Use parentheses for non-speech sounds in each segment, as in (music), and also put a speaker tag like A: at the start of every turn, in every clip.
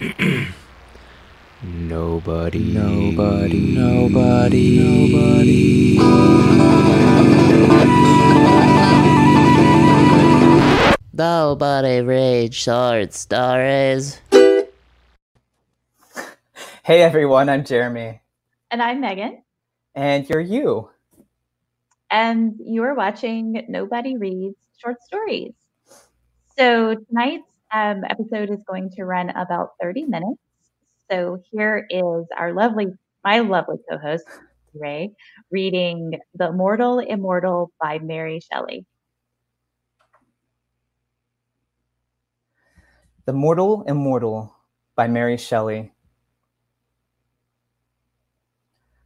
A: (clears throat) Nobody.
B: Nobody. Nobody. Nobody.
C: Nobody reads short stories.
D: Hey everyone, I'm Jeremy,
E: And I'm Megan,
D: and you're you.
E: and you are watching Nobody Reads Short Stories. So tonight's um, episode is going to run about 30 minutes. So here is our lovely, my lovely co host, Ray, reading The Mortal Immortal by Mary Shelley.
D: The Mortal Immortal by Mary Shelley.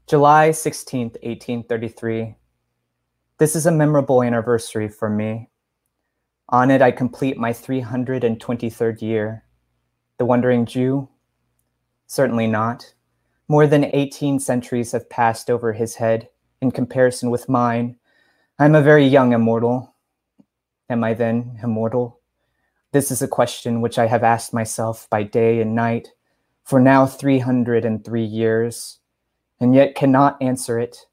D: July 16th, 1833. This is a memorable anniversary for me. On it, I complete my 323rd year. The Wandering Jew? Certainly not. More than 18 centuries have passed over his head in comparison with mine. I'm a very young immortal. Am I then immortal? This is a question which I have asked myself by day and night for now 303 years, and yet cannot answer it.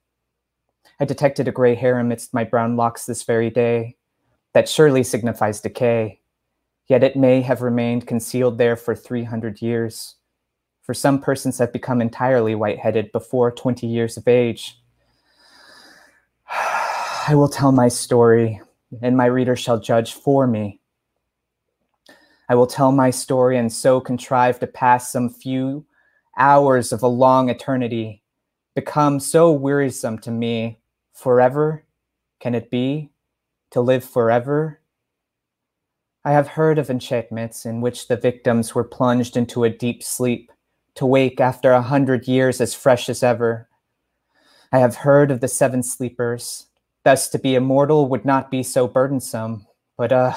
D: I detected a gray hair amidst my brown locks this very day. That surely signifies decay, yet it may have remained concealed there for 300 years. For some persons have become entirely white-headed before 20 years of age. (sighs) I will tell my story, and my reader shall judge for me. I will tell my story and so contrive to pass some few hours of a long eternity, become so wearisome to me. Forever? Can it be? To live forever? I have heard of enchantments in which the victims were plunged into a deep sleep, to wake after a hundred years as fresh as ever. I have heard of the seven sleepers. Thus, to be immortal would not be so burdensome, but uh,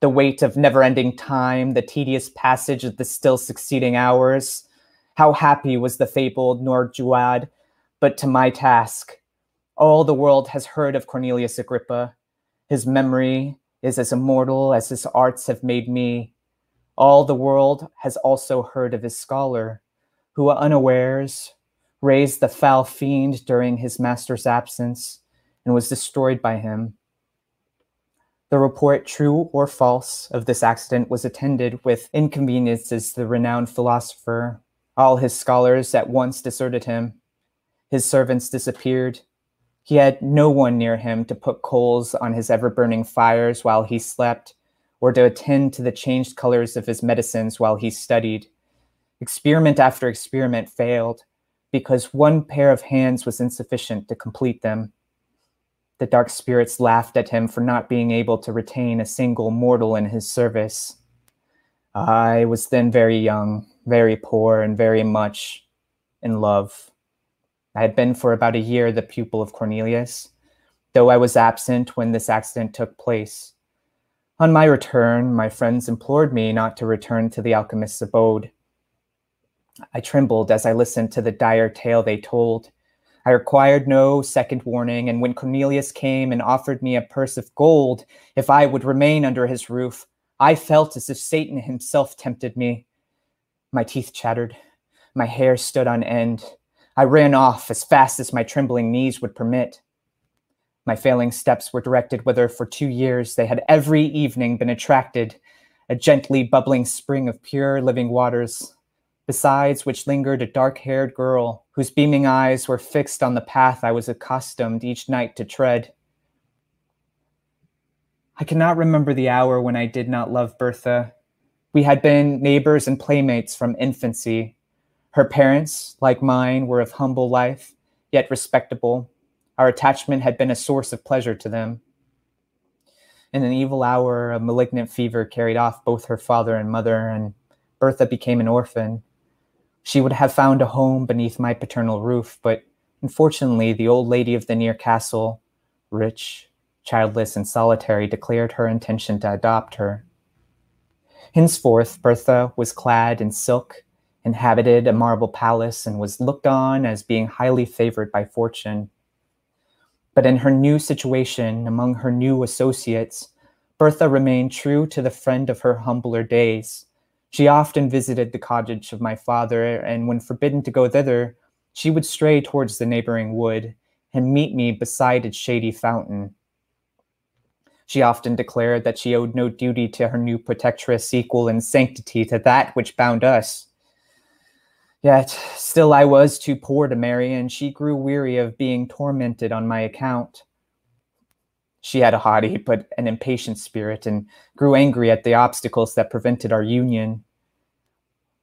D: the weight of never ending time, the tedious passage of the still succeeding hours. How happy was the fabled Nourjahad, but to my task. All the world has heard of Cornelius Agrippa. His memory is as immortal as his arts have made me. All the world has also heard of his scholar, who unawares raised the foul fiend during his master's absence and was destroyed by him. The report, true or false, of this accident was attended with inconveniences to the renowned philosopher. All his scholars at once deserted him. His servants disappeared. He had no one near him to put coals on his ever burning fires while he slept, or to attend to the changed colors of his medicines while he studied. Experiment after experiment failed because one pair of hands was insufficient to complete them. The dark spirits laughed at him for not being able to retain a single mortal in his service. I was then very young, very poor, and very much in love. I had been for about a year the pupil of Cornelius, though I was absent when this accident took place. On my return, my friends implored me not to return to the alchemist's abode. I trembled as I listened to the dire tale they told. I required no second warning, and when Cornelius came and offered me a purse of gold if I would remain under his roof, I felt as if Satan himself tempted me. My teeth chattered, my hair stood on end. I ran off as fast as my trembling knees would permit. My failing steps were directed whither for two years they had every evening been attracted, a gently bubbling spring of pure living waters, besides which lingered a dark haired girl whose beaming eyes were fixed on the path I was accustomed each night to tread. I cannot remember the hour when I did not love Bertha. We had been neighbors and playmates from infancy. Her parents, like mine, were of humble life, yet respectable. Our attachment had been a source of pleasure to them. In an evil hour, a malignant fever carried off both her father and mother, and Bertha became an orphan. She would have found a home beneath my paternal roof, but unfortunately, the old lady of the near castle, rich, childless, and solitary, declared her intention to adopt her. Henceforth, Bertha was clad in silk, inhabited a marble palace, and was looked on as being highly favored by fortune. But in her new situation, among her new associates, Bertha remained true to the friend of her humbler days. She often visited the cottage of my father, and when forbidden to go thither, she would stray towards the neighboring wood and meet me beside its shady fountain. She often declared that she owed no duty to her new protectress equal in sanctity to that which bound us. Yet still I was too poor to marry, and she grew weary of being tormented on my account. She had a haughty but an impatient spirit and grew angry at the obstacles that prevented our union.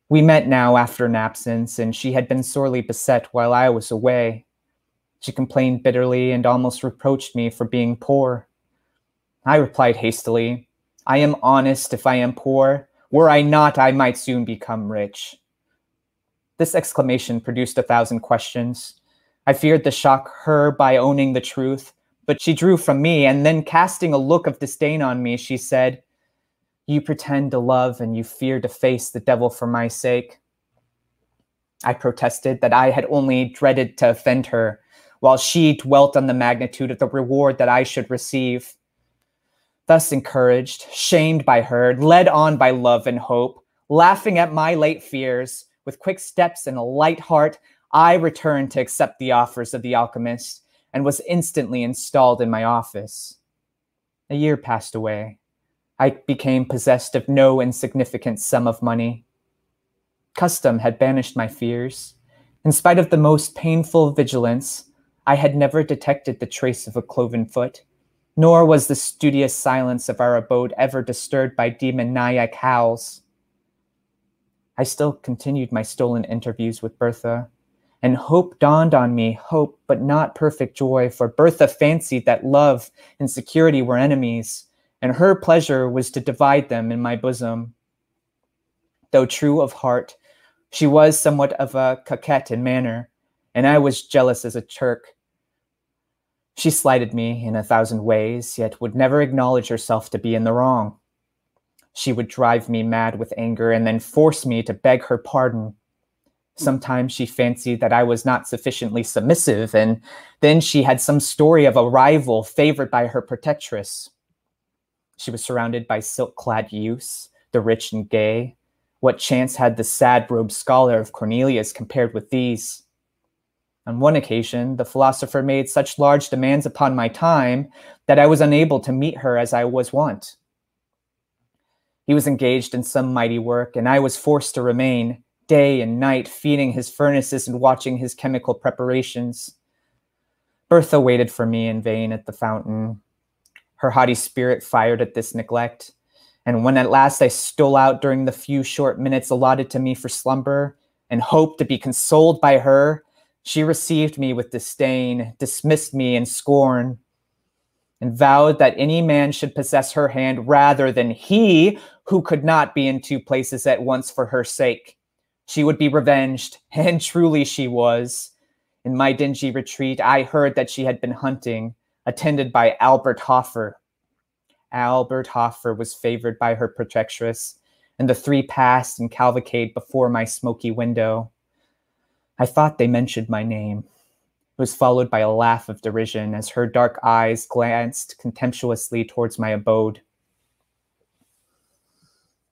D: We met now after an absence, and she had been sorely beset while I was away. She complained bitterly and almost reproached me for being poor. I replied hastily, I am honest if I am poor. Were I not, I might soon become rich. This exclamation produced a thousand questions. I feared to shock her by owning the truth, but she drew from me, and then casting a look of disdain on me, she said, you pretend to love and you fear to face the devil for my sake. I protested that I had only dreaded to offend her, while she dwelt on the magnitude of the reward that I should receive. Thus encouraged, shamed by her, led on by love and hope, laughing at my late fears, with quick steps and a light heart, I returned to accept the offers of the alchemist and was instantly installed in my office. A year passed away. I became possessed of no insignificant sum of money. Custom had banished my fears. In spite of the most painful vigilance, I had never detected the trace of a cloven foot, nor was the studious silence of our abode ever disturbed by demoniac howls. I still continued my stolen interviews with Bertha, and hope dawned on me, hope, but not perfect joy, for Bertha fancied that love and security were enemies, and her pleasure was to divide them in my bosom. Though true of heart, she was somewhat of a coquette in manner, and I was jealous as a Turk. She slighted me in a thousand ways, yet would never acknowledge herself to be in the wrong. She would drive me mad with anger and then force me to beg her pardon. Sometimes she fancied that I was not sufficiently submissive, and then she had some story of a rival favored by her protectress. She was surrounded by silk clad youths, the rich and gay. What chance had the sad robed scholar of Cornelius compared with these? On one occasion, the philosopher made such large demands upon my time that I was unable to meet her as I was wont. He was engaged in some mighty work, and I was forced to remain day and night feeding his furnaces and watching his chemical preparations. Bertha waited for me in vain at the fountain, her haughty spirit fired at this neglect. And when at last I stole out during the few short minutes allotted to me for slumber and hoped to be consoled by her, she received me with disdain, dismissed me in scorn, and vowed that any man should possess her hand rather than he who could not be in two places at once for her sake. She would be revenged, (laughs) and truly she was. In my dingy retreat, I heard that she had been hunting, attended by Albert Hoffer. Albert Hoffer was favored by her protectress, and the three passed in cavalcade before my smoky window. I thought they mentioned my name. Was followed by a laugh of derision as her dark eyes glanced contemptuously towards my abode.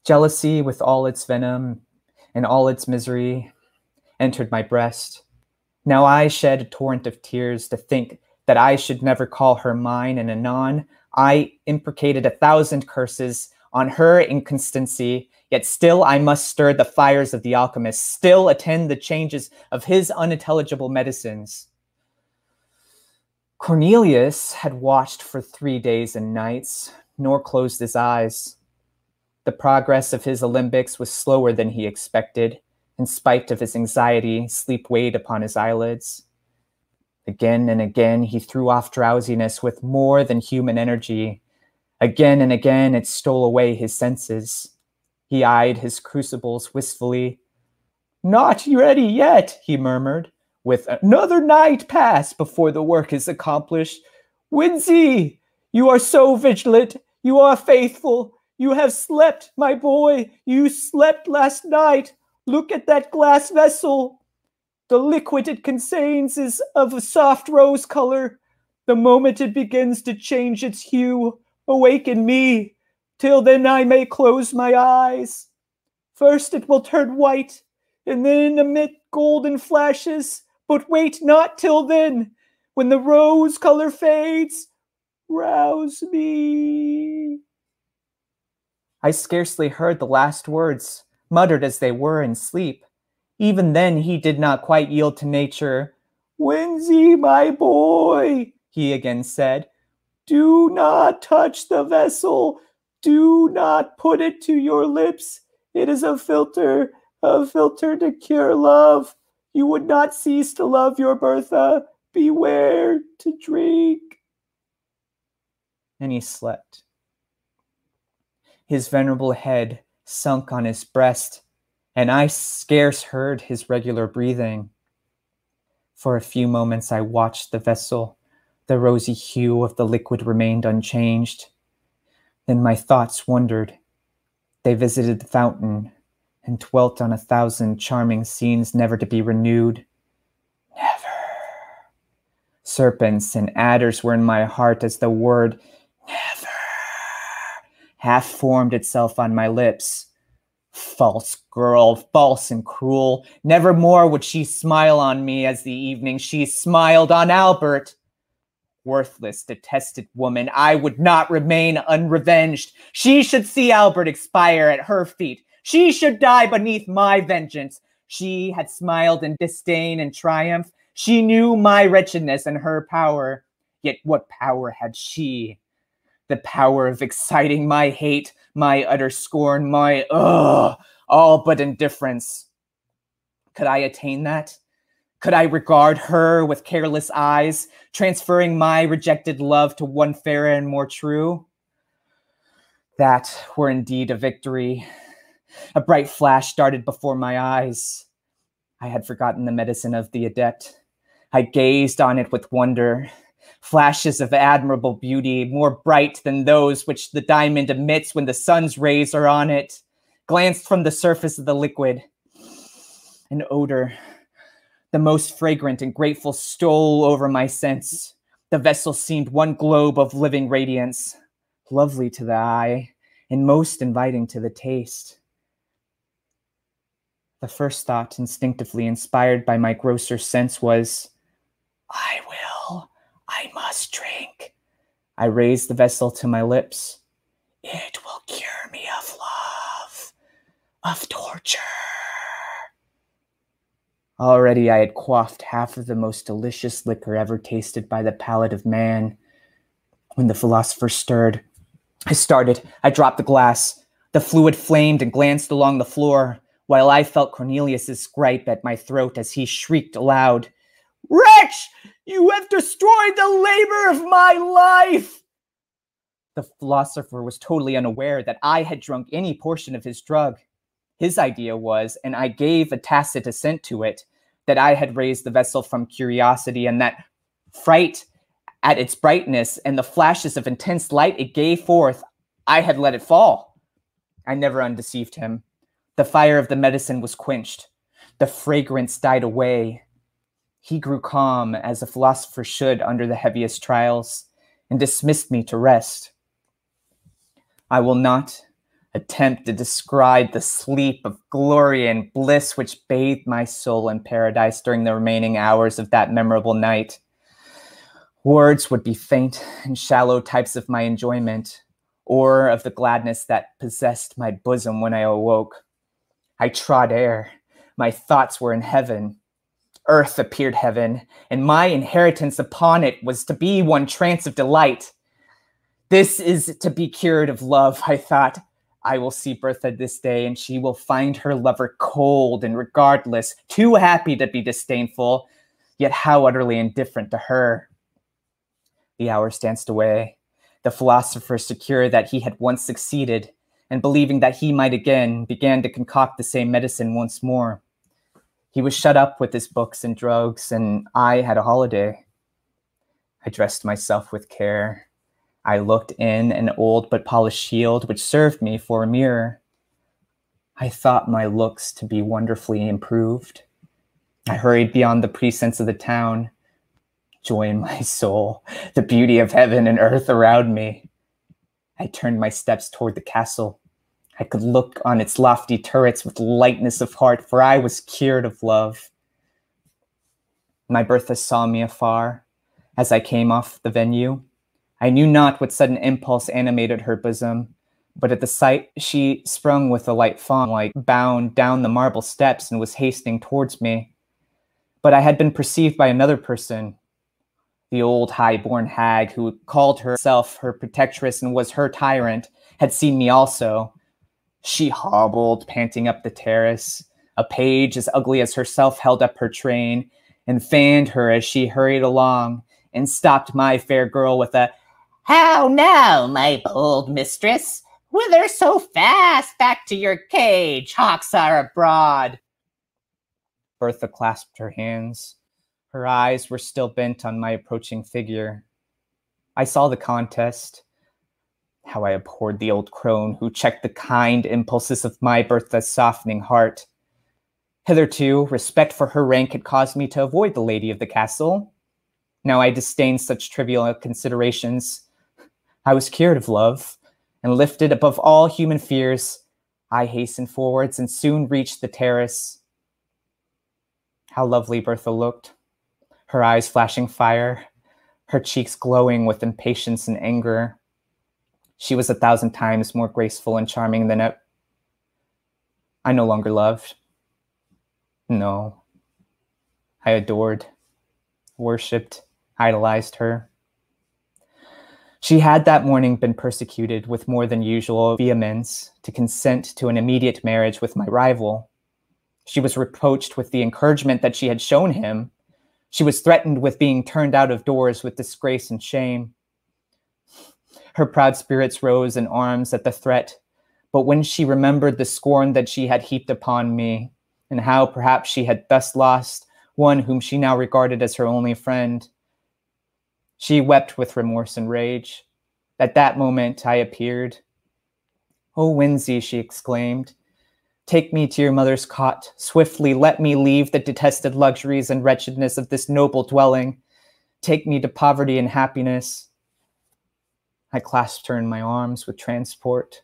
D: Jealousy, with all its venom and all its misery, entered my breast. Now I shed a torrent of tears to think that I should never call her mine, and anon I imprecated a thousand curses on her inconstancy, yet still I must stir the fires of the alchemist, still attend the changes of his unintelligible medicines. Cornelius had watched for three days and nights, nor closed his eyes. The progress of his Olympics was slower than he expected. In spite of his anxiety, sleep weighed upon his eyelids. Again and again, he threw off drowsiness with more than human energy. Again and again, it stole away his senses. He eyed his crucibles wistfully. Not ready yet, he murmured. With another night pass before the work is accomplished. Winzy, you are so vigilant. You are faithful. You have slept, my boy. You slept last night. Look at that glass vessel. The liquid it contains is of a soft rose color. The moment it begins to change its hue, awaken me. Till then I may close my eyes. First it will turn white, and then emit golden flashes. But wait not till then. When the rose color fades, rouse me. I scarcely heard the last words, muttered as they were in sleep. Even then he did not quite yield to nature. Winzy, my boy, he again said, do not touch the vessel. Do not put it to your lips. It is a philter, a philter to cure love. You would not cease to love your Bertha. Beware to drink. And he slept. His venerable head sunk on his breast, and I scarce heard his regular breathing. For a few moments I watched the vessel. The rosy hue of the liquid remained unchanged. Then my thoughts wandered. They visited the fountain and dwelt on a thousand charming scenes never to be renewed. Never. Serpents and adders were in my heart as the word never half formed itself on my lips. False girl, false and cruel. Never more would she smile on me as the evening she smiled on Albert. Worthless, detested woman, I would not remain unrevenged. She should see Albert expire at her feet. She should die beneath my vengeance. She had smiled in disdain and triumph. She knew my wretchedness and her power. Yet what power had she? The power of exciting my hate, my utter scorn, my ugh, all but indifference. Could I attain that? Could I regard her with careless eyes, transferring my rejected love to one fairer and more true? That were indeed a victory. A bright flash darted before my eyes. I had forgotten the medicine of the adept. I gazed on it with wonder. Flashes of admirable beauty, more bright than those which the diamond emits when the sun's rays are on it, glanced from the surface of the liquid. An odor, the most fragrant and grateful, stole over my sense. The vessel seemed one globe of living radiance, lovely to the eye and most inviting to the taste. The first thought, instinctively inspired by my grosser sense, was, I will, I must drink. I raised the vessel to my lips. It will cure me of love, of torture. Already I had quaffed half of the most delicious liquor ever tasted by the palate of man. When the philosopher stirred, I started. I dropped the glass. The fluid flamed and glanced along the floor, while I felt Cornelius's gripe at my throat as he shrieked aloud, Wretch! You have destroyed the labor of my life! The philosopher was totally unaware that I had drunk any portion of his drug. His idea was, and I gave a tacit assent to it, that I had raised the vessel from curiosity and that fright at its brightness and the flashes of intense light it gave forth, I had let it fall. I never undeceived him. The fire of the medicine was quenched. The fragrance died away. He grew calm, as a philosopher should under the heaviest trials, and dismissed me to rest. I will not attempt to describe the sleep of glory and bliss which bathed my soul in paradise during the remaining hours of that memorable night. Words would be faint and shallow types of my enjoyment, or of the gladness that possessed my bosom when I awoke. I trod air. My thoughts were in heaven. Earth appeared heaven, and my inheritance upon it was to be one trance of delight. This is to be cured of love, I thought, I will see Bertha this day, and she will find her lover cold and regardless, too happy to be disdainful, yet how utterly indifferent to her. The hours danced away. The philosopher, secure that he had once succeeded, and believing that he might again, began to concoct the same medicine once more. He was shut up with his books and drugs, and I had a holiday. I dressed myself with care I looked in an old but polished shield which served me for a mirror. I thought my looks to be wonderfully improved. I hurried beyond the precincts of the town. Joy in my soul, the beauty of heaven and earth around me. I turned my steps toward the castle. I could look on its lofty turrets with lightness of heart, for I was cured of love. My Bertha saw me afar as I came off the venue. I knew not what sudden impulse animated her bosom, but at the sight she sprung with a light fawn, like bound down the marble steps and was hastening towards me. But I had been perceived by another person, the old high-born hag who called herself her protectress and was her tyrant, had seen me also. She hobbled, panting up the terrace. A page as ugly as herself held up her train and fanned her as she hurried along, and stopped my fair girl with a
F: How now, my bold mistress? Whither so fast? Back to your cage, hawks are abroad.
D: Bertha clasped her hands. Her eyes were still bent on my approaching figure. I saw the contest. How I abhorred the old crone who checked the kind impulses of my Bertha's softening heart. Hitherto, respect for her rank had caused me to avoid the lady of the castle. Now I disdained such trivial considerations. I was cured of love, and lifted above all human fears, I hastened forwards and soon reached the terrace. How lovely Bertha looked, her eyes flashing fire, her cheeks glowing with impatience and anger. She was a thousand times more graceful and charming than it. I no longer loved. No. I adored, worshipped, idolized her. She had that morning been persecuted with more than usual vehemence to consent to an immediate marriage with my rival. She was reproached with the encouragement that she had shown him. She was threatened with being turned out of doors with disgrace and shame. Her proud spirits rose in arms at the threat, but when she remembered the scorn that she had heaped upon me, and how perhaps she had thus lost one whom she now regarded as her only friend, she wept with remorse and rage. At that moment I appeared. Oh, Winzy, she exclaimed, take me to your mother's cot. Swiftly let me leave the detested luxuries and wretchedness of this noble dwelling. Take me to poverty and happiness. I clasped her in my arms with transport.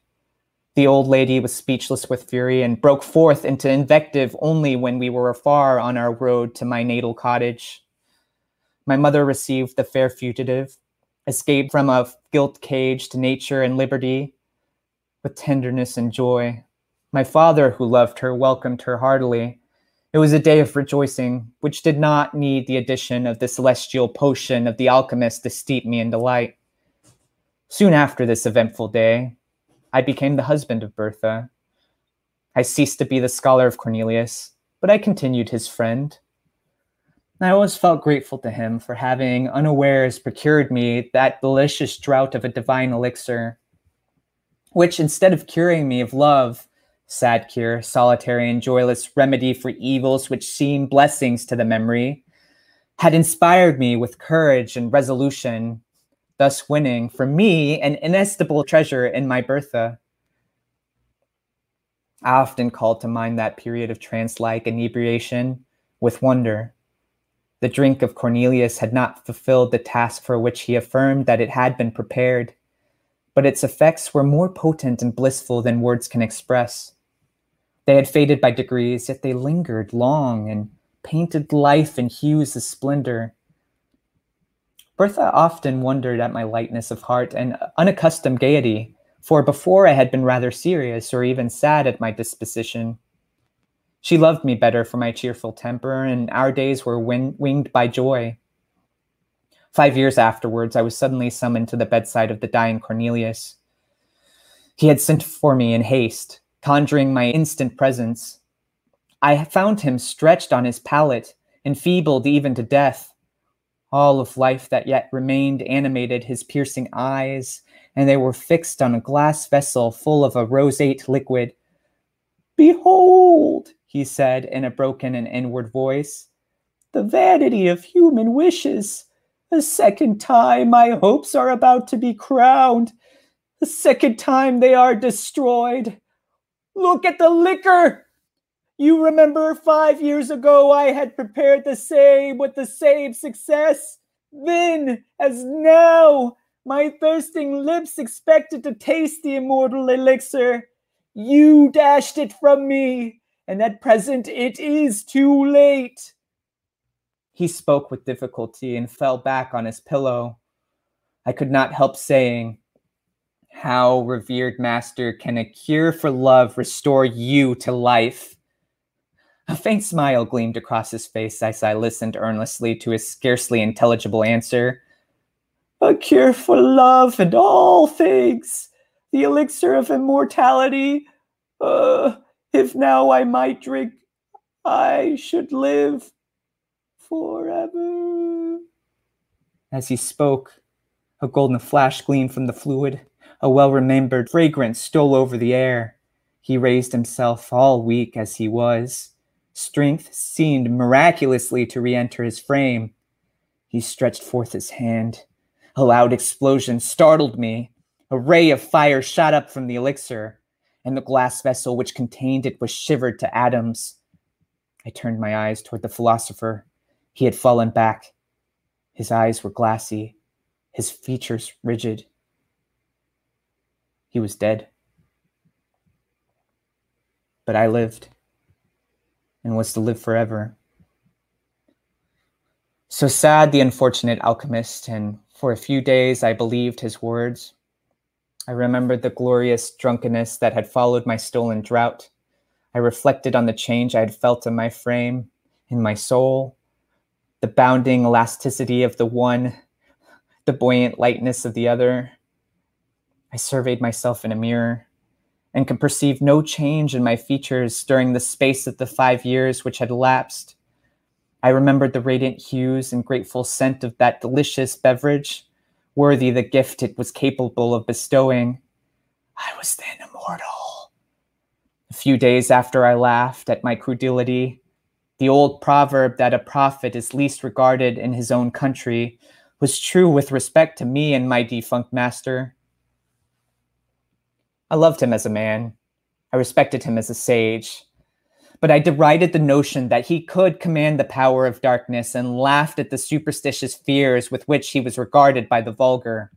D: The old lady was speechless with fury and broke forth into invective only when we were afar on our road to my natal cottage. My mother received the fair fugitive, escaped from a gilt cage to nature and liberty with tenderness and joy. My father, who loved her, welcomed her heartily. It was a day of rejoicing, which did not need the addition of the celestial potion of the alchemist to steep me in delight. Soon after this eventful day, I became the husband of Bertha. I ceased to be the scholar of Cornelius, but I continued his friend. I always felt grateful to him for having unawares procured me that delicious draught of a divine elixir, which instead of curing me of love, sad cure, solitary and joyless remedy for evils which seem blessings to the memory, had inspired me with courage and resolution, thus winning for me an inestimable treasure in my Bertha. I often called to mind that period of trance-like inebriation with wonder the drink of Cornelius had not fulfilled the task for which he affirmed that it had been prepared, but its effects were more potent and blissful than words can express. They had faded by degrees, yet they lingered long and painted life in hues of splendor. Bertha often wondered at my lightness of heart and unaccustomed gaiety, for before I had been rather serious or even sad at my disposition. She loved me better for my cheerful temper, and our days were win- winged by joy. Five years afterwards, I was suddenly summoned to the bedside of the dying Cornelius. He had sent for me in haste, conjuring my instant presence. I found him stretched on his pallet, enfeebled even to death. All of life that yet remained animated his piercing eyes, and they were fixed on a glass vessel full of a roseate liquid. Behold, he said in a broken and inward voice. The vanity of human wishes. A second time my hopes are about to be crowned. A second time they are destroyed. Look at the liquor! You remember five years ago I had prepared the same with the same success? Then, as now, my thirsting lips expected to taste the immortal elixir. You dashed it from me, and at present it is too late. He spoke with difficulty and fell back on his pillow. I could not help saying, How, revered master, can a cure for love restore you to life? A faint smile gleamed across his face as I listened earnestly to his scarcely intelligible answer. A cure for love and all things, the elixir of immortality. Uh, if now I might drink, I should live forever. As he spoke, a golden flash gleamed from the fluid. A well remembered fragrance stole over the air. He raised himself, all weak as he was. Strength seemed miraculously to re enter his frame. He stretched forth his hand. A loud explosion startled me. A ray of fire shot up from the elixir, and the glass vessel which contained it was shivered to atoms. I turned my eyes toward the philosopher. He had fallen back. His eyes were glassy, his features rigid. He was dead. But I lived and was to live forever. So sad the unfortunate alchemist, and for a few days I believed his words. I remembered the glorious drunkenness that had followed my stolen drought. I reflected on the change I had felt in my frame, in my soul, the bounding elasticity of the one, the buoyant lightness of the other. I surveyed myself in a mirror and could perceive no change in my features during the space of the five years which had elapsed. I remembered the radiant hues and grateful scent of that delicious beverage, worthy the gift it was capable of bestowing. I was then immortal. A few days after I laughed at my credulity, the old proverb that a prophet is least regarded in his own country was true with respect to me and my defunct master. I loved him as a man. I respected him as a sage. But I derided the notion that he could command the power of darkness and laughed at the superstitious fears with which he was regarded by the vulgar.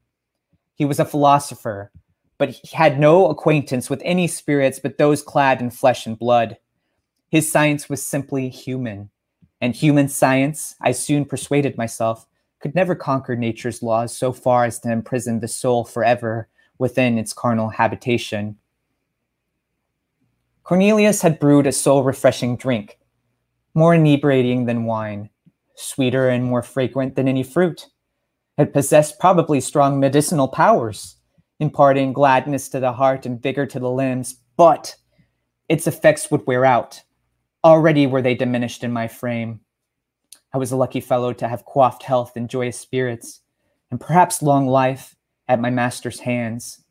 D: He was a philosopher, but he had no acquaintance with any spirits but those clad in flesh and blood. His science was simply human, and human science, I soon persuaded myself, could never conquer nature's laws so far as to imprison the soul forever within its carnal habitation. Cornelius had brewed a soul refreshing drink, more inebriating than wine, sweeter and more fragrant than any fruit. It possessed probably strong medicinal powers, imparting gladness to the heart and vigor to the limbs, but its effects would wear out. Already were they diminished in my frame. I was a lucky fellow to have quaffed health and joyous spirits, and perhaps long life at my master's hands.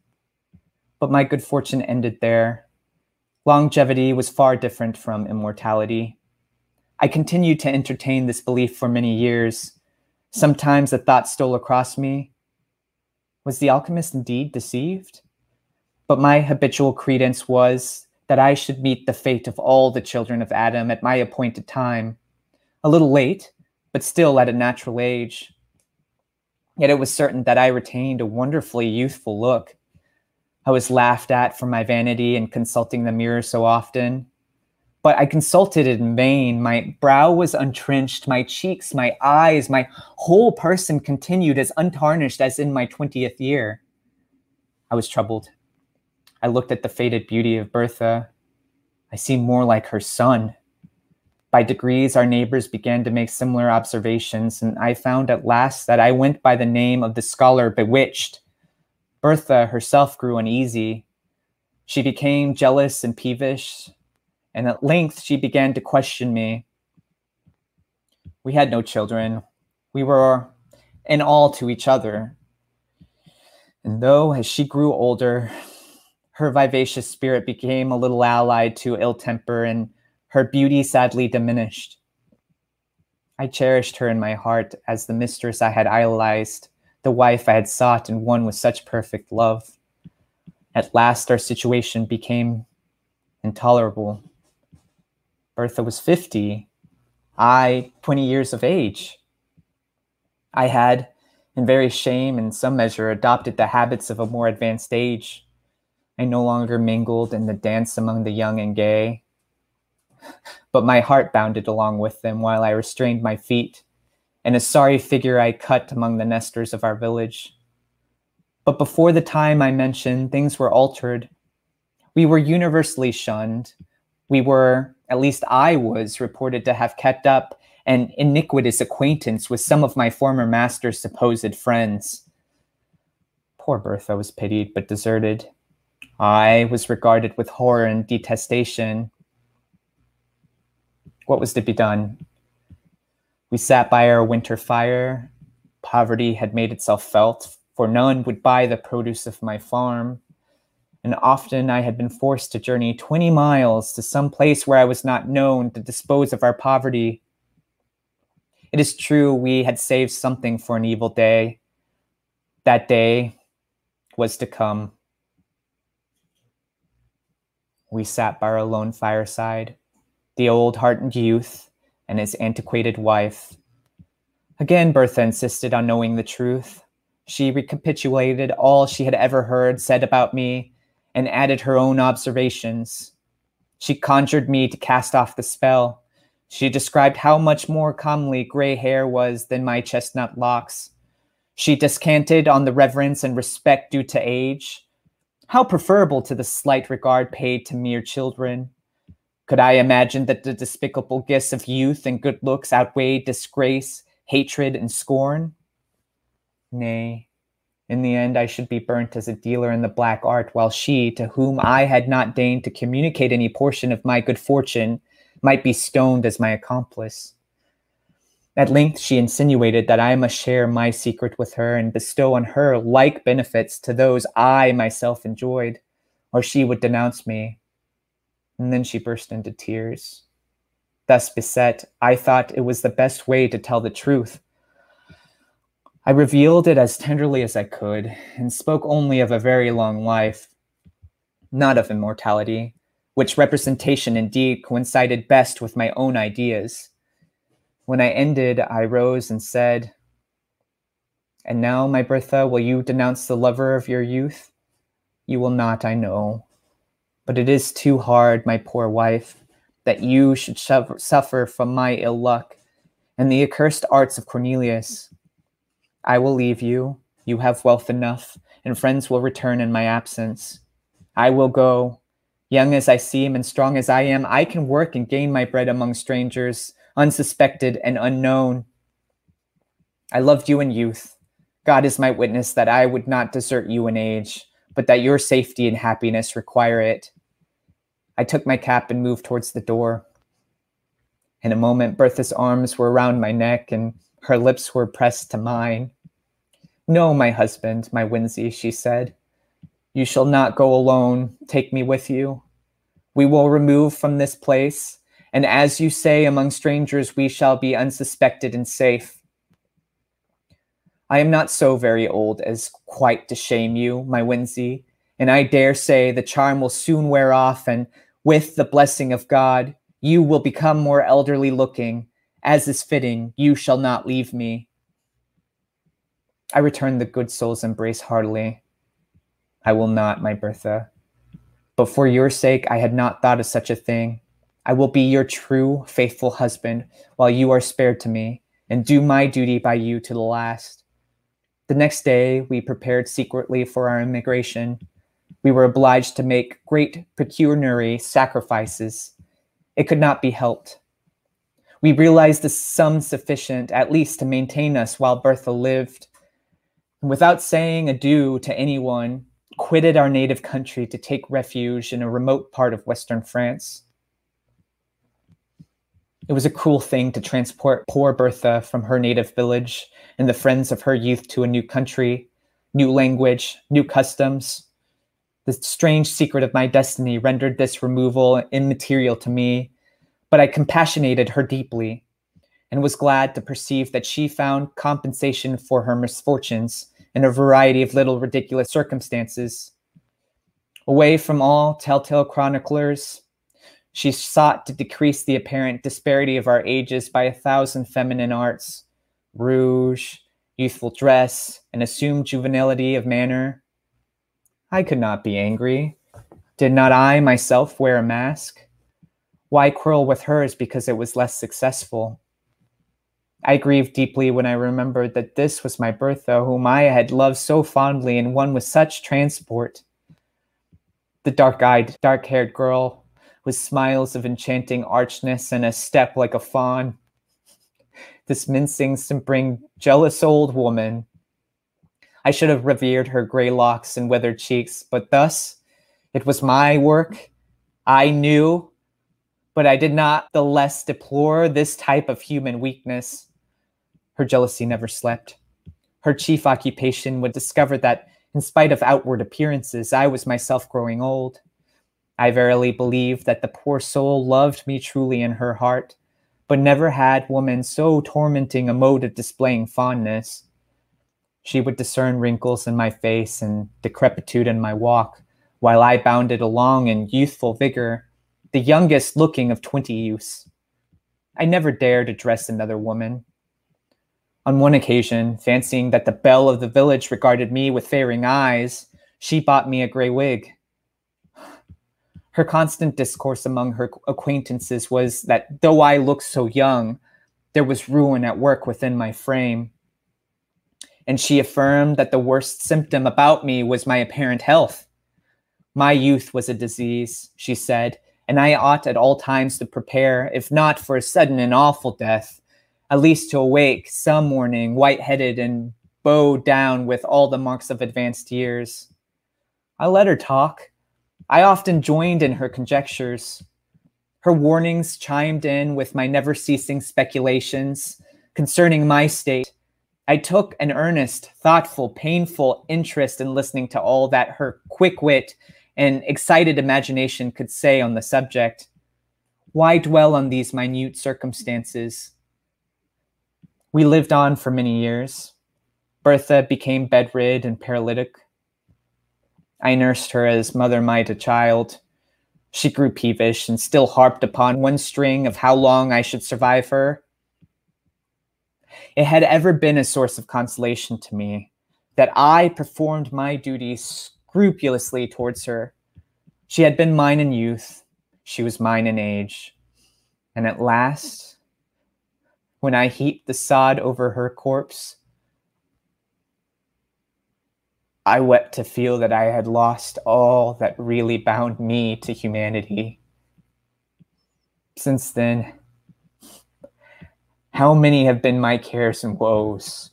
D: But my good fortune ended there. Longevity was far different from immortality. I continued to entertain this belief for many years. Sometimes a thought stole across me. Was the alchemist indeed deceived? But my habitual credence was that I should meet the fate of all the children of Adam at my appointed time. A little late, but still at a natural age. Yet it was certain that I retained a wonderfully youthful look. I was laughed at for my vanity in consulting the mirror so often. But I consulted in vain. My brow was untrenched, my cheeks, my eyes, my whole person continued as untarnished as in my twentieth year. I was troubled. I looked at the faded beauty of Bertha. I seemed more like her son. By degrees, our neighbors began to make similar observations, and I found at last that I went by the name of the scholar Bewitched. Bertha herself grew uneasy. She became jealous and peevish, and at length she began to question me. We had no children. We were in all to each other. And though, as she grew older, her vivacious spirit became a little allied to ill temper and her beauty sadly diminished. I cherished her in my heart as the mistress I had idolized, the wife I had sought and won with such perfect love. At last, our situation became intolerable. Bertha was 50, I 20 years of age. I had, in very shame and some measure, adopted the habits of a more advanced age. I no longer mingled in the dance among the young and gay, but my heart bounded along with them while I restrained my feet, and a sorry figure I cut among the Nestors of our village. But before the time I mentioned, things were altered. We were universally shunned. We were, at least I was, reported to have kept up an iniquitous acquaintance with some of my former master's supposed friends. Poor Bertha was pitied but deserted. I was regarded with horror and detestation. What was to be done? We sat by our winter fire. Poverty had made itself felt, for none would buy the produce of my farm. And often I had been forced to journey 20 miles to some place where I was not known to dispose of our poverty. It is true we had saved something for an evil day. That day was to come. We sat by our lone fireside, the old hardened youth and his antiquated wife. Again, Bertha insisted on knowing the truth. She recapitulated all she had ever heard said about me and added her own observations. She conjured me to cast off the spell. She described how much more comely gray hair was than my chestnut locks. She descanted on the reverence and respect due to age. How preferable to the slight regard paid to mere children. Could I imagine that the despicable gifts of youth and good looks outweighed disgrace, hatred, and scorn? Nay, in the end, I should be burnt as a dealer in the black art, while she, to whom I had not deigned to communicate any portion of my good fortune, might be stoned as my accomplice. At length, she insinuated that I must share my secret with her and bestow on her like benefits to those I myself enjoyed, or she would denounce me. And then she burst into tears. Thus beset, I thought it was the best way to tell the truth. I revealed it as tenderly as I could and spoke only of a very long life, not of immortality, which representation indeed coincided best with my own ideas. When I ended, I rose and said, And now, my Bertha, will you denounce the lover of your youth? You will not, I know. But it is too hard, my poor wife, that you should suffer from my ill luck and the accursed arts of Cornelius. I will leave you. You have wealth enough, and friends will return in my absence. I will go. Young as I seem and strong as I am, I can work and gain my bread among strangers unsuspected and unknown. I loved you in youth. God is my witness that I would not desert you in age, but that your safety and happiness require it. I took my cap and moved towards the door. In a moment, Bertha's arms were around my neck and her lips were pressed to mine. No, my husband, my Winzy, she said. You shall not go alone. Take me with you. We will remove from this place and as you say, among strangers we shall be unsuspected and safe. I am not so very old as quite to shame you, my Winzy, and I dare say the charm will soon wear off, and with the blessing of God, you will become more elderly looking. As is fitting, you shall not leave me. I return the good soul's embrace heartily. I will not, my Bertha. But for your sake, I had not thought of such a thing. I will be your true, faithful husband while you are spared to me, and do my duty by you to the last. The next day, we prepared secretly for our emigration. We were obliged to make great pecuniary sacrifices. It could not be helped. We realized the sum sufficient, at least, to maintain us while Bertha lived. And without saying adieu to anyone, quitted our native country to take refuge in a remote part of Western France. It was a cruel thing to transport poor Bertha from her native village and the friends of her youth to a new country, new language, new customs. The strange secret of my destiny rendered this removal immaterial to me, but I compassionated her deeply and was glad to perceive that she found compensation for her misfortunes in a variety of little ridiculous circumstances. Away from all telltale chroniclers, she sought to decrease the apparent disparity of our ages by a thousand feminine arts rouge, youthful dress, and assumed juvenility of manner. I could not be angry. Did not I myself wear a mask? Why quarrel with hers because it was less successful? I grieved deeply when I remembered that this was my Bertha, whom I had loved so fondly and won with such transport. The dark eyed, dark haired girl, with smiles of enchanting archness and a step like a fawn. This mincing, simpering, jealous old woman. I should have revered her gray locks and withered cheeks, but thus it was my work. I knew, but I did not the less deplore this type of human weakness. Her jealousy never slept. Her chief occupation would discover that, in spite of outward appearances, I was myself growing old. I verily believe that the poor soul loved me truly in her heart, but never had woman so tormenting a mode of displaying fondness. She would discern wrinkles in my face and decrepitude in my walk, while I bounded along in youthful vigor, the youngest looking of twenty youths. I never dared address another woman, on one occasion, fancying that the belle of the village regarded me with fairing eyes, she bought me a gray wig. Her constant discourse among her acquaintances was that though I looked so young, there was ruin at work within my frame. And she affirmed that the worst symptom about me was my apparent health. My youth was a disease, she said, and I ought at all times to prepare, if not for a sudden and awful death, at least to awake some morning white-headed and bowed down with all the marks of advanced years. I let her talk. I often joined in her conjectures. Her warnings chimed in with my never ceasing speculations concerning my state. I took an earnest, thoughtful, painful interest in listening to all that her quick wit and excited imagination could say on the subject. Why dwell on these minute circumstances? We lived on for many years. Bertha became bedrid and paralytic. I nursed her as mother might a child. She grew peevish and still harped upon one string of how long I should survive her. It had ever been a source of consolation to me that I performed my duties scrupulously towards her. She had been mine in youth, she was mine in age. And at last, when I heaped the sod over her corpse. I wept to feel that I had lost all that really bound me to humanity. Since then, how many have been my cares and woes?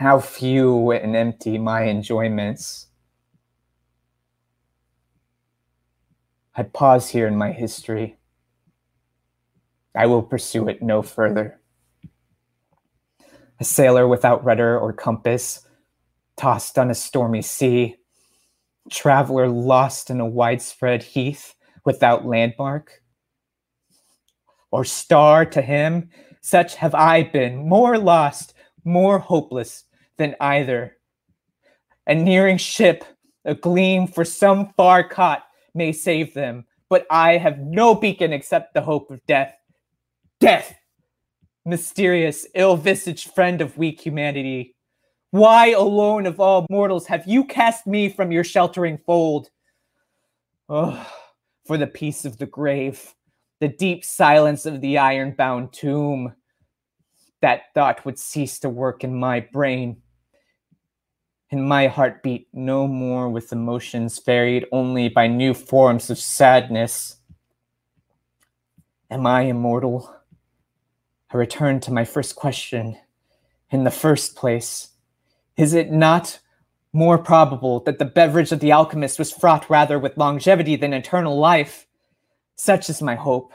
D: How few and empty my enjoyments? I pause here in my history. I will pursue it no further a sailor without rudder or compass, tossed on a stormy sea, traveler lost in a widespread heath without landmark? Or star to him, such have I been, more lost, more hopeless than either. A nearing ship, a gleam for some far cot may save them, but I have no beacon except the hope of death. Death! mysterious, ill visaged friend of weak humanity. Why alone of all mortals have you cast me from your sheltering fold? Oh, for the peace of the grave, the deep silence of the iron bound tomb. That thought would cease to work in my brain, and my heart beat no more with emotions varied only by new forms of sadness. Am I immortal? I return to my first question. In the first place, is it not more probable that the beverage of the alchemist was fraught rather with longevity than eternal life? Such is my hope.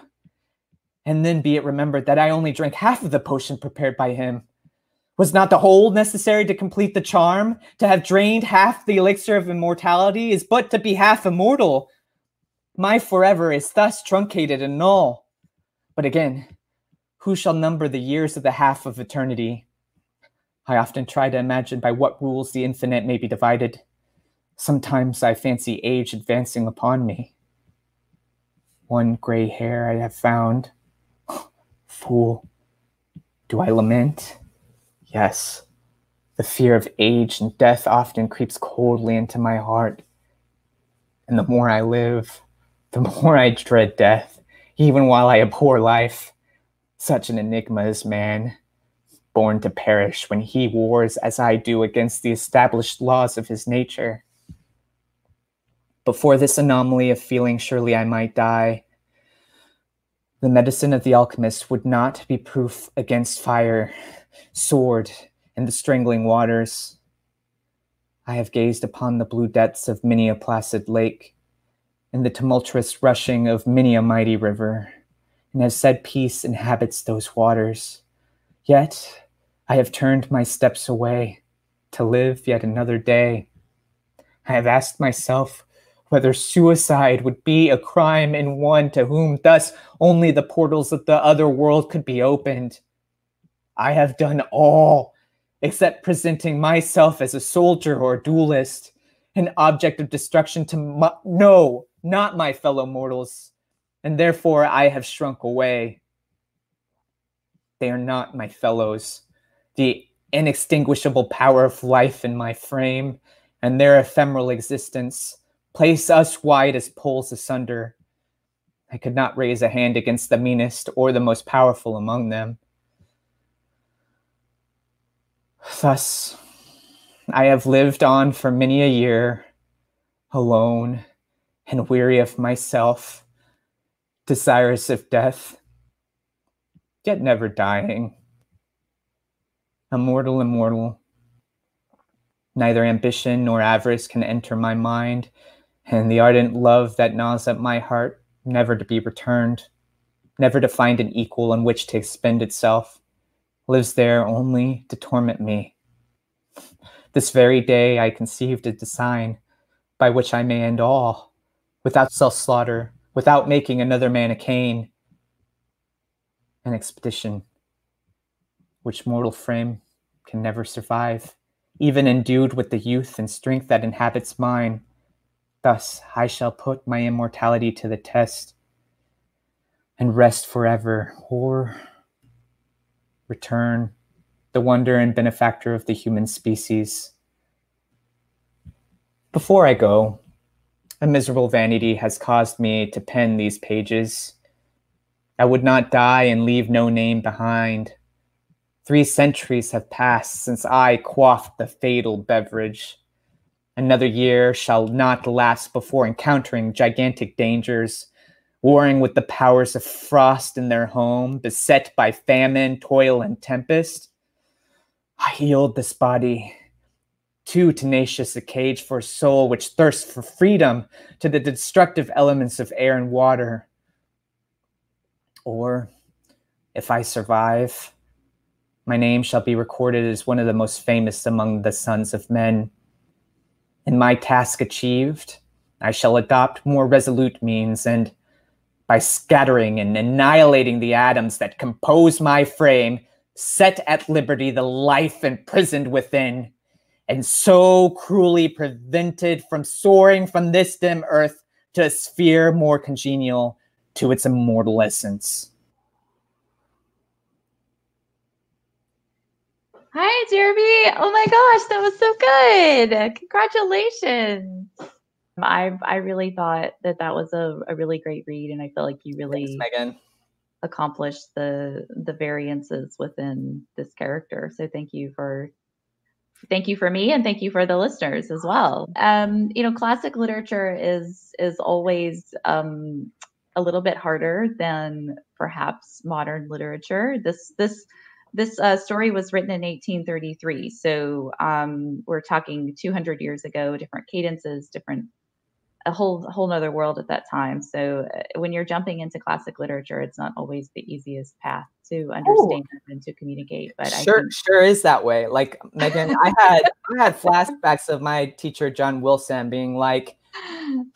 D: And then be it remembered that I only drank half of the potion prepared by him. Was not the whole necessary to complete the charm? To have drained half the elixir of immortality is but to be half immortal. My forever is thus truncated and null. But again, who shall number the years of the half of eternity? I often try to imagine by what rules the infinite may be divided. Sometimes I fancy age advancing upon me. One gray hair I have found. (gasps) Fool. Do I lament? Yes. The fear of age and death often creeps coldly into my heart. And the more I live, the more I dread death, even while I abhor life. Such an enigma is man, born to perish when he wars as I do against the established laws of his nature. Before this anomaly of feeling, surely I might die. The medicine of the alchemist would not be proof against fire, sword, and the strangling waters. I have gazed upon the blue depths of many a placid lake, and the tumultuous rushing of many a mighty river, and have said peace inhabits those waters. Yet I have turned my steps away to live yet another day. I have asked myself whether suicide would be a crime in one to whom thus only the portals of the other world could be opened. I have done all except presenting myself as a soldier or a duelist, an object of destruction to my, no, not my fellow mortals, and therefore I have shrunk away. They are not my fellows. The inextinguishable power of life in my frame and their ephemeral existence place us wide as poles asunder. I could not raise a hand against the meanest or the most powerful among them. Thus, I have lived on for many a year, alone and weary of myself, desirous of death, yet never dying. Immortal, immortal. Neither ambition nor avarice can enter my mind, and the ardent love that gnaws at my heart, never to be returned, never to find an equal on which to expend itself lives there only to torment me. This very day I conceived a design by which I may end all, without self slaughter, without making another man a Cain. An expedition which mortal frame can never survive, even endued with the youth and strength that inhabits mine. Thus I shall put my immortality to the test and rest forever, or return, the wonder and benefactor of the human species. Before I go, a miserable vanity has caused me to pen these pages. I would not die and leave no name behind. Three centuries have passed since I quaffed the fatal beverage. Another year shall not last before encountering gigantic dangers warring with the powers of frost in their home, beset by famine, toil, and tempest. I yield this body, too tenacious a cage for a soul which thirsts for freedom, to the destructive elements of air and water. Or, if I survive, my name shall be recorded as one of the most famous among the sons of men. In my task achieved, I shall adopt more resolute means and by scattering and annihilating the atoms that compose my frame, set at liberty the life imprisoned within, and so cruelly prevented from soaring from this dim earth to a sphere more congenial to its immortal essence.
E: Hi, Jeremy. Oh my gosh, that was so good. Congratulations. I I really thought that that was a, a really great read, and I feel like you really
D: Thanks, Megan.
E: accomplished the the variances within this character. So thank you for thank you for me, and thank you for the listeners as well. Um, you know, classic literature is is always um, a little bit harder than perhaps modern literature. This this this uh, story was written in 1833 so um, we're talking 200 years ago different cadences different a whole whole nother world at that time. So uh, when you're jumping into classic literature, it's not always the easiest path to understand Ooh. and to communicate. But
D: sure, think- sure is that way. Like Megan, I had I had flashbacks of my teacher John Wilson being like,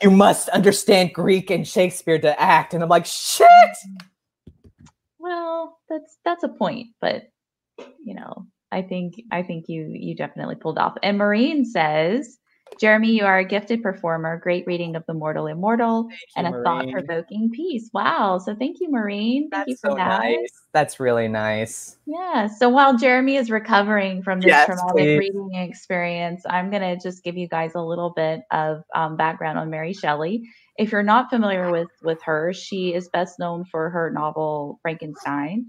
D: "You must understand Greek and Shakespeare to act," and I'm like, "Shit."
E: Well, that's that's a point, but you know, I think I think you you definitely pulled off. And Maureen says Jeremy, you are a gifted performer, great reading of The Mortal Immortal,
D: Thank you,
E: and a thought provoking piece. Wow. So thank you, Maureen. Thank you
D: That's
E: for
D: so
E: that.
D: nice. That's really nice.
E: Yeah. So while Jeremy is recovering from this
D: Yes,
E: traumatic
D: please.
E: reading experience, I'm going to just give you guys a little bit of um, background on Mary Shelley. If you're not familiar with with her, she is best known for her novel Frankenstein,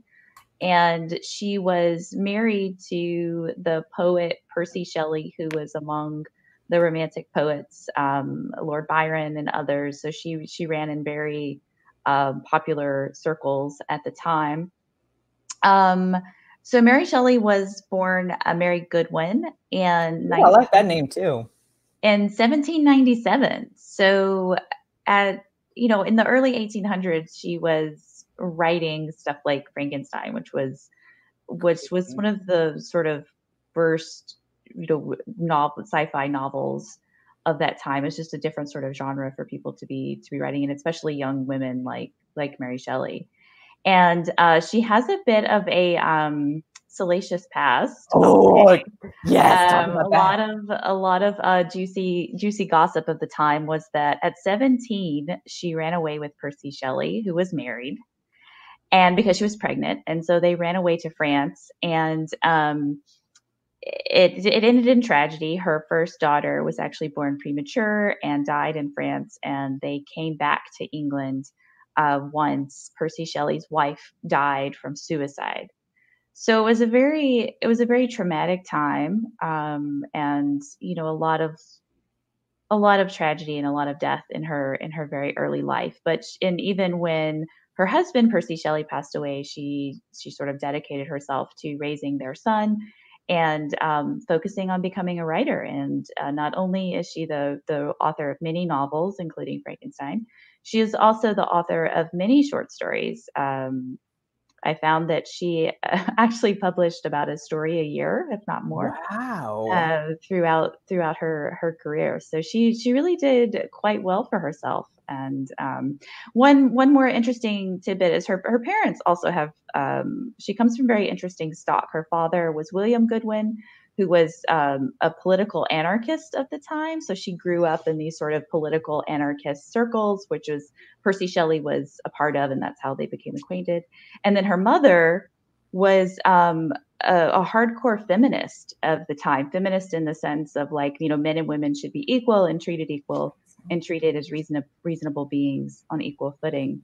E: and she was married to the poet Percy Shelley, who was among the Romantic poets, um, Lord Byron and others. So she she ran in very um, popular circles at the time. Um, so Mary Shelley was born uh, Mary Goodwin and
D: Ooh, I like that name too.
E: in 1797. So at you know in the early 1800s she was writing stuff like Frankenstein, which was which was one of the sort of first you know novel sci-fi novels of that time. It's just a different sort of genre for people to be to be writing, and especially young women like like Mary Shelley. And uh, she has a bit of a um, salacious past.
D: Oh, yes.
E: Um, a
D: that.
E: lot of a lot of uh, juicy juicy gossip of the time was that at 17 she ran away with Percy Shelley, who was married, and because she was pregnant, and so they ran away to France, and um, it it ended in tragedy. Her first daughter was actually born premature and died in France, and they came back to England uh, once Percy Shelley's wife died from suicide so it was a very it was a very traumatic time um, and you know a lot of a lot of tragedy and a lot of death in her in her very early life but and even when her husband percy shelley passed away she she sort of dedicated herself to raising their son and um, focusing on becoming a writer. And uh, not only is she the the author of many novels including frankenstein she is also the author of many short stories um, I found that she (laughs) actually published about a story a year, if not more,
D: Wow.
E: uh, throughout throughout her her career. So she she really did quite well for herself. And um, one one more interesting tidbit is her her parents also have. Um, she comes from very interesting stock. Her father was William Goodwin, who was um, a political anarchist of the time. So she grew up in these sort of political anarchist circles, which was Percy Shelley was a part of, and that's how they became acquainted. And then her mother was um, a, a hardcore feminist of the time, feminist in the sense of like, you know, men and women should be equal and treated equal and treated as reason- reasonable beings on equal footing.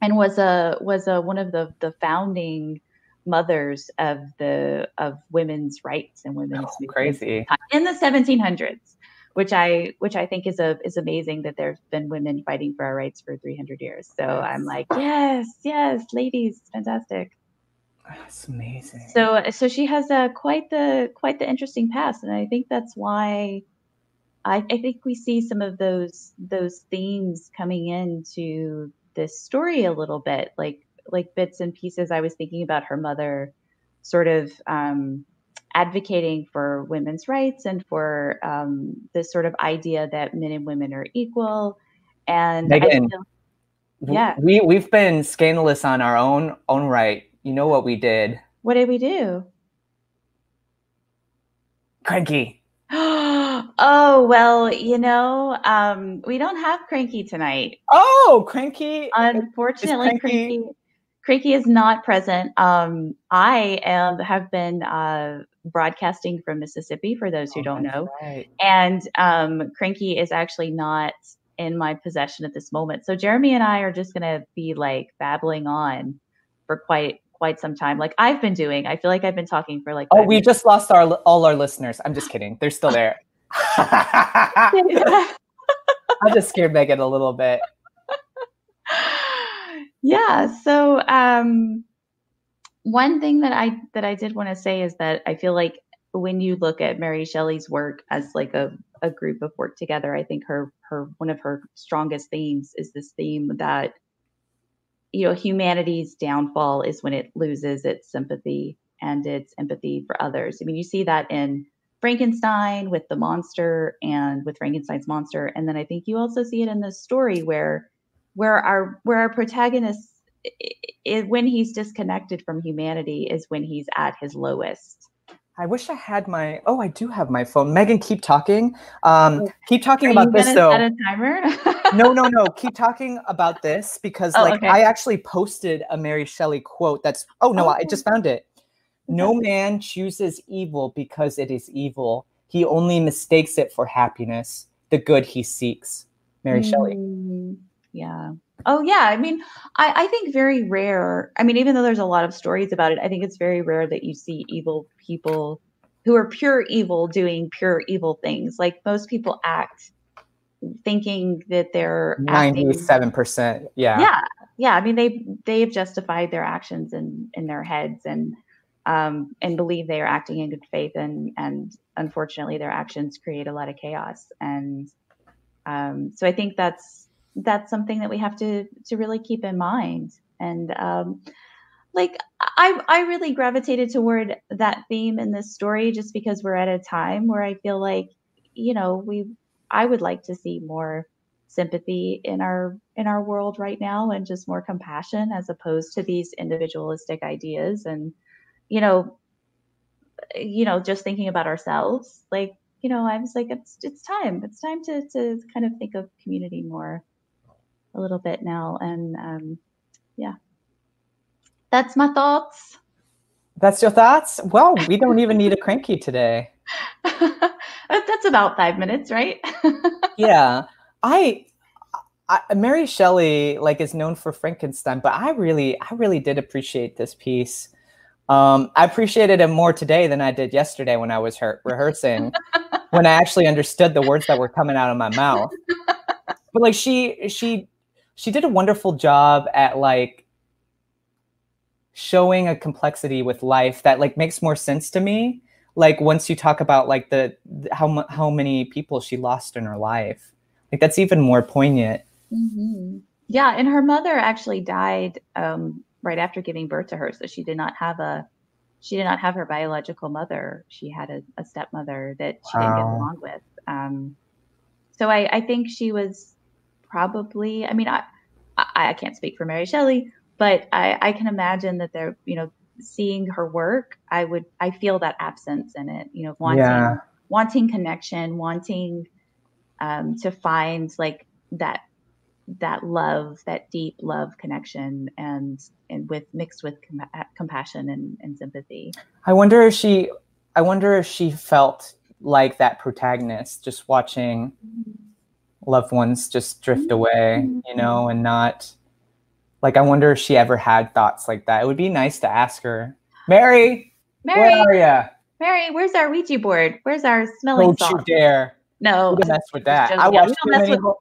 E: And was a was a one of the the founding mothers of the of women's rights and women's
D: Oh, crazy.
E: in the 1700s which i which i think is a is amazing that there's been women fighting for our rights for 300 years so i'm like yes yes ladies fantastic
D: That's amazing.
E: so so she has a quite the quite the interesting past and i think that's why I, I think we see some of those those themes coming into this story a little bit like like bits and pieces i was thinking about her mother sort of um, advocating for women's rights and for um, this sort of idea that men and women are equal and I
D: Megan.
E: feel- yeah.
D: We we've been scandalous on our own own right. You know what we did?
E: what did we do
D: Cranky. (gasps)
E: oh well you know um, we don't have cranky tonight
D: Oh, cranky.
E: Unfortunately,
D: Cranky-
E: Cranky, Cranky is not present. Um, I am have been uh, broadcasting from Mississippi for those who
D: Oh,
E: don't know,
D: right.
E: and um, Cranky is actually not in my possession at this moment. So Jeremy and I are just gonna be like babbling on for quite quite some time, like I've been doing. I feel like I've been talking for like.
D: Oh, we
E: minutes.
D: just lost our all our listeners. I'm just kidding. They're still there. (laughs) (laughs) (laughs) I just scared Megan a little bit.
E: Yeah so um one thing that i that i did want to say is that i feel like when you look at mary shelley's work as like a, a group of work together i think her her one of her strongest themes is this theme that you know humanity's downfall is when it loses its sympathy and its empathy for others. I mean you see that in frankenstein with the monster and with frankenstein's monster and then i think you also see it in this story where where our where our protagonist when he's disconnected from humanity is when he's at his lowest
D: I wish I had my. Oh, I do have my phone. Megan, keep talking. Um,
E: Oh,
D: keep talking
E: Are
D: about
E: you
D: this though.
E: set a timer? (laughs)
D: no, no, no. Keep talking about this because,
E: Oh,
D: like,
E: okay.
D: I actually posted a Mary Shelley quote. That's. Oh no, I
E: Oh.
D: just found it. No man chooses evil because it is evil. He only mistakes it for happiness, the good he seeks. Mary Shelley.
E: Yeah. Oh yeah. I mean, I, I think very rare. I mean, even though there's a lot of stories about it, I think it's very rare that you see evil people who are pure evil doing pure evil things. Like most people act thinking that they're
D: Ninety-seven percent. Yeah.
E: yeah yeah i mean they they've justified their actions in in their heads and um and believe they are acting in good faith and and unfortunately their actions create a lot of chaos and um so i think that's that's something that we have to to really keep in mind. And um like i i really gravitated toward that theme in this story just because we're at a time where i feel like you know we i would like to see more sympathy in our in our world right now and just more compassion as opposed to these individualistic ideas. And you know you know just thinking about ourselves like you know i was like it's it's time. It's time to to kind of think of community more a little bit now and um yeah that's my thoughts
D: That's your thoughts? Well, we don't even need a cranky today. (laughs)
E: that's about five minutes right (laughs)
D: yeah i I, Mary Shelley like is known for Frankenstein, but I really, I really did appreciate this piece. Um, I appreciated it more today than I did yesterday when I was her- rehearsing, when I actually understood the words that were coming out of my mouth. But like she, she, she did a wonderful job at like showing a complexity with life that like makes more sense to me. Like once you talk about like the th- how how many people she lost in her life, like that's even more poignant.
E: hmm Yeah, and her mother actually died um, right after giving birth to her, so she did not have a she did not have her biological mother. She had a, a stepmother that she didn't get along with. Um, so I, I think she was probably. I mean, I I, I can't speak for Mary Shelley, but I, I can imagine that they're you know seeing her work. I would I feel that absence in it. You know, wanting
D: Yeah.
E: wanting connection, wanting um, to find like that that love, that deep love connection, and and with mixed with com- compassion and, and sympathy.
D: I wonder if she, I wonder if she felt like that protagonist, just watching loved ones just drift mm-hmm. away, you know, and not like. I wonder if she ever had thoughts like that. It would be nice to ask her, Mary,
E: Mary,
D: where are you?
E: Mary, where's our Ouija board? Where's our smelling
D: Don't
E: salt?
D: you dare!
E: No,
D: mess with that? I
E: yeah, we
D: watch
E: don't
D: too
E: mess
D: many.
E: with-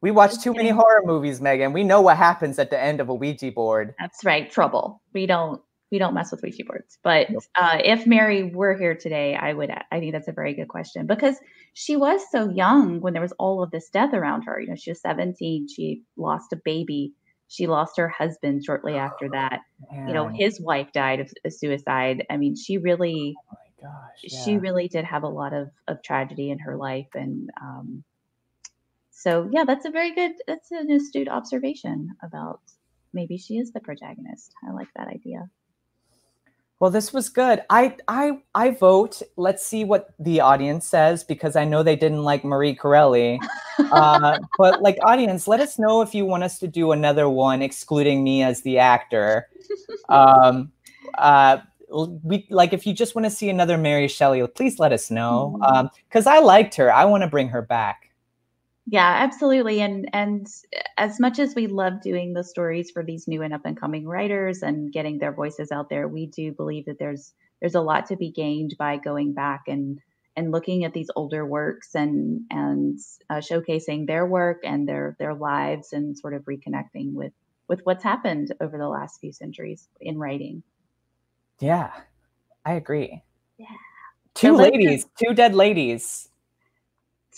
D: we watch too many horror movies, Megan. We know what happens at the end of a Ouija board.
E: that's right, trouble. We don't we don't mess with Ouija boards. But
D: Nope.
E: uh, if Mary were here today, I would. I think that's a very good question because she was so young when there was all of this death around her. You know, she was 17. She lost a baby. She lost her husband shortly after that. You know, his wife died of, of suicide. I mean, she really,
D: oh my gosh,
E: she really did have a lot of of tragedy in her life, and um, so yeah, that's a very good. That's an astute observation about maybe she is the protagonist. I like that idea.
D: Well, this was good. I I I vote. Let's see what the audience says because I know they didn't like Marie Corelli. (laughs) Uh, but like audience, let us know if you want us to do another one excluding me as the actor. Um, uh, we like if you just want to see another Mary Shelley, please let us know.
E: Mhm.
D: Um, because I liked her. I want to bring her back.
E: Yeah, absolutely. And and as much as we love doing the stories for these new and up and coming writers and getting their voices out there, we do believe that there's there's a lot to be gained by going back and and looking at these older works and and uh, showcasing their work and their their lives and sort of reconnecting with with what's happened over the last few centuries in writing.
D: Yeah, I agree.
E: Yeah.
D: Two
E: So
D: ladies, two dead ladies.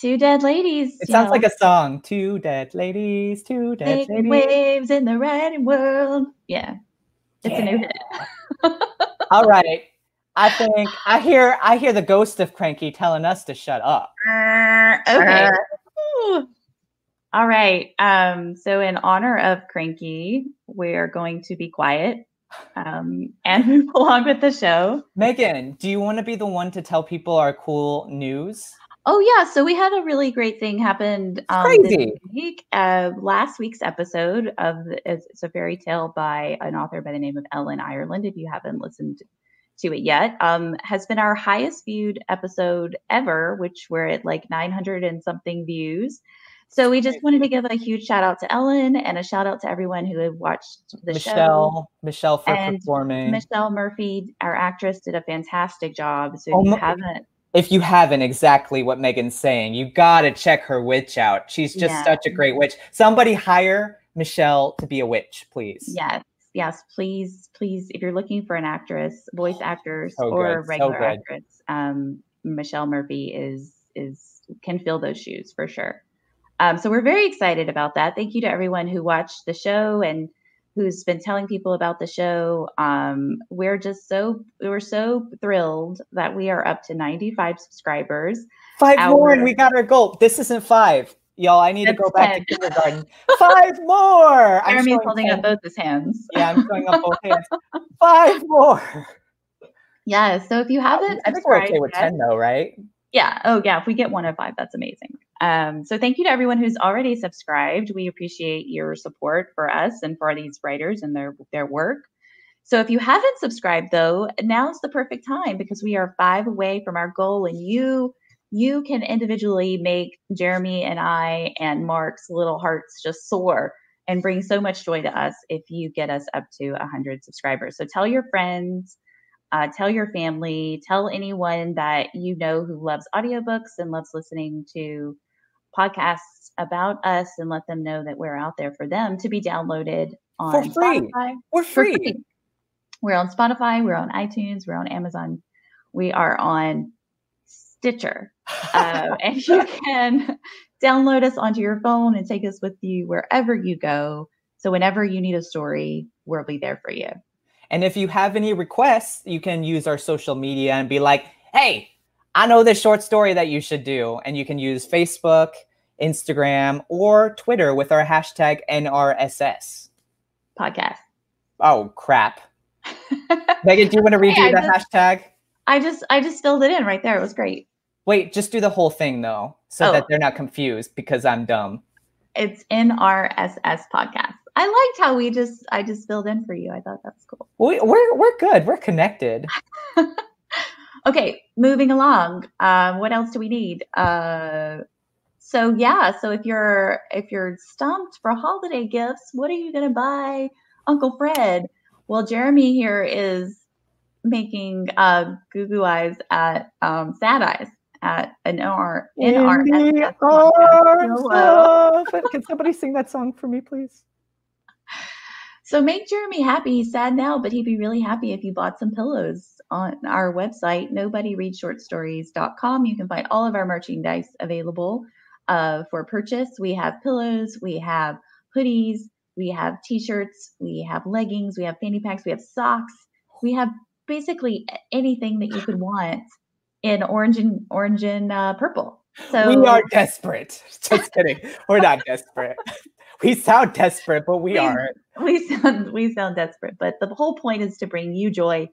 E: Two dead ladies.
D: It sounds
E: know,
D: like a song. Two dead ladies, two dead
E: making
D: ladies.
E: waves in the writing world. Yeah, it's a new hit. (laughs)
D: All right. I think I hear I hear the ghost of Cranky telling us to shut up.
E: okay. Ooh. All right. Um, so in honor of Cranky, we're going to be quiet um, and move (laughs) along with the show.
D: Megan, do you want to be the one to tell people our cool news?
E: Oh yeah, so we had a really great thing happened um,
D: Crazy.
E: this week. Uh, last week's episode of it's, it's a fairy tale by an author by the name of Ellen Ireland. If you haven't listened to it yet, um, has been our highest viewed episode ever, which we're at like 900 and something views. So we just wanted to give a huge shout out to Ellen and a shout out to everyone who had watched the show.
D: Michelle, Michelle for
E: And
D: performing.
E: Michelle Murphy, our actress, did a fantastic job. So if
D: Oh,
E: you
D: Ma-
E: haven't,
D: if you haven't exactly what Megan's saying, you gotta check her witch out. She's just
E: Yeah.
D: such a great witch. Somebody hire Michelle to be a witch, please.
E: yes, yes, please, please, if you're looking for an actress, voice (gasps) actors,
D: So
E: or
D: good, so
E: regular
D: good.
E: actress, um, Michelle Murphy is is can fill those shoes for sure. Um, so we're very excited about that. Thank you to everyone who watched the show and who's been telling people about the show. Um, we're just so we're so thrilled that we are up to 95 subscribers.
D: Five more and we got our goal. This isn't five. Y'all, I need to go back
E: 10.
D: to kindergarten. Five more. (laughs) I'm
E: Jeremy's holding
D: 10.
E: up both his hands.
D: Yeah, I'm showing up both (laughs) hands. Five more.
E: Yeah. So if you haven't,
D: I think we're okay
E: subscribed
D: with
E: yet-
D: 10 though, right?
E: Yeah. Oh, yeah. If we get one of five, that's amazing. Um, so thank you to everyone who's already subscribed. We appreciate your support for us and for these writers and their their work. So if you haven't subscribed though, now's the perfect time because we are five away from our goal, and you you can individually make Jeremy and I and Mark's little hearts just soar and bring so much joy to us if you get us up to 100 subscribers. So tell your friends, uh, tell your family, tell anyone that you know who loves audiobooks and loves listening to podcasts about us and let them know that we're out there for them to be downloaded on for
D: free.
E: Spotify
D: We're
E: for
D: free.
E: free. We're on Spotify, we're on iTunes, we're on Amazon, we are on Stitcher. Uh, (laughs) and you can download us onto your phone and take us with you wherever you go. So whenever you need a story, we'll be there for you.
D: And if you have any requests, you can use our social media and be like, hey, I know this short story that you should do. And you can use Facebook, Instagram, or Twitter with our hashtag NRSS.
E: Podcast.
D: Oh, crap. (laughs) Megan, do you want to redo
E: Hey,
D: the
E: just-
D: hashtag?
E: I just I just filled it in right there. It was great.
D: Wait, just do the whole thing though, so
E: Oh.
D: that they're not confused because I'm dumb.
E: It's NRSS podcast. I liked how we just I just filled in for you. I thought that was cool.
D: We, we're we're good. We're connected. (laughs) (laughs)
E: Okay, moving along. Um, what else do we need? Uh, so yeah, so if you're if you're stumped for holiday gifts, what are you gonna buy, Uncle Fred? Well, Jeremy here is making uh goo goo eyes at um sad eyes at an R in our Hello.
D: Can somebody sing that song for me, please? (laughs)
E: So make Jeremy happy. He's sad now, but he'd be really happy if you bought some pillows on our website, nobodyreadshortstories.com. You can find all of our merchandise available uh, for purchase. We have pillows, we have hoodies, we have t-shirts, we have leggings, we have fanny packs, we have socks. We have basically anything that you could want in orange and orange and uh, purple. So
D: we are desperate. Just kidding. We're not desperate. (laughs) We sound desperate, but we
E: We-
D: aren't.
E: we sound we sound desperate, but the whole point is to bring you joy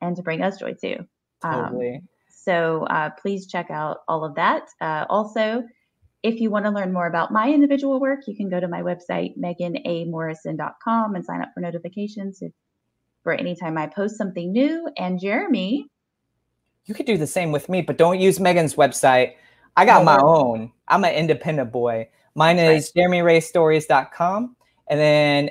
E: and to bring us joy too. Um,
D: Totally.
E: so uh, please check out all of that. Uh, also, if you want to learn more about my individual work, you can go to my website, meganamorrison.com, and sign up for notifications if, for anytime I post something new. And Jeremy,
D: You could do the same with me, but don't use Megan's website. I got my own. I'm an independent boy. Mine is jeremyraystories.com. And then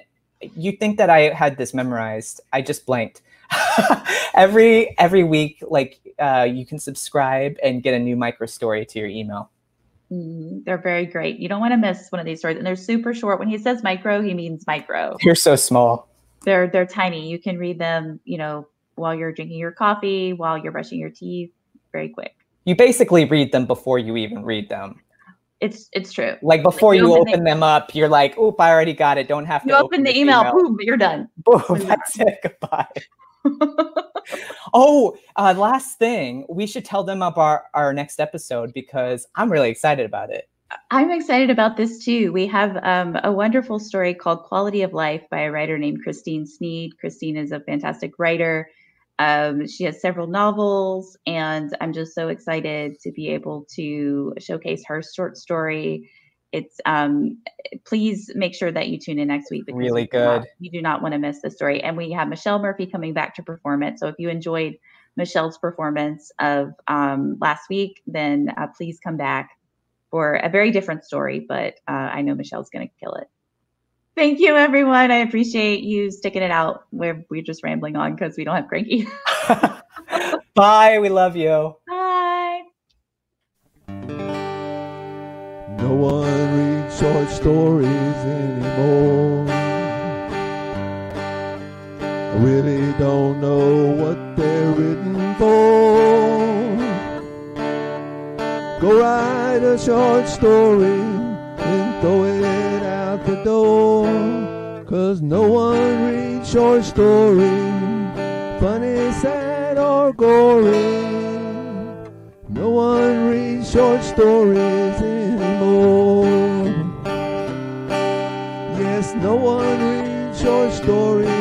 D: you think that I had this memorized. I just blanked. (laughs) every every week, like uh, you can subscribe and get a new micro story to your email.
E: mm, they're very great. You don't want to miss one of these stories, and they're super short. When he says micro, he means micro.
D: You're so small.
E: they're they're tiny. You can read them, you know, while you're drinking your coffee, while you're brushing your teeth, very quick.
D: You basically read them before you even read them.
E: It's it's true.
D: Like before
E: you
D: you
E: open
D: open them up, you're like, "Oop, I already got it. Don't have to."
E: You open the
D: this
E: email, boom, you're done.
D: Boom, (laughs)
E: Boom.
D: that's it. Goodbye. (laughs) oh, uh, last thing, we should tell them about our, our next episode because I'm really excited about it.
E: I'm excited about this too. We have um, a wonderful story called Quality of Life by a writer named Christine Sneed. Christine is a fantastic writer. Um, she has several novels, and I'm just so excited to be able to showcase her short story. It's um, please make sure that you tune in next week.
D: Because
E: Really do not-
D: good.
E: you do not want to miss the story. And we have Michelle Murphy coming back to perform it. So if you enjoyed Michelle's performance of um, last week, then uh, please come back for a very different story. But uh, I know Michelle's going to kill it. Thank you, everyone. I appreciate you sticking it out. We're we're just rambling on because we don't have cranky. (laughs)
D: Bye. We love you.
E: Bye.
G: No one reads short stories anymore. I really don't know what they're written for. Go write a short story and throw it Cause no one reads short stories, funny, sad, or gory. No one reads short stories anymore. Yes, no one reads short stories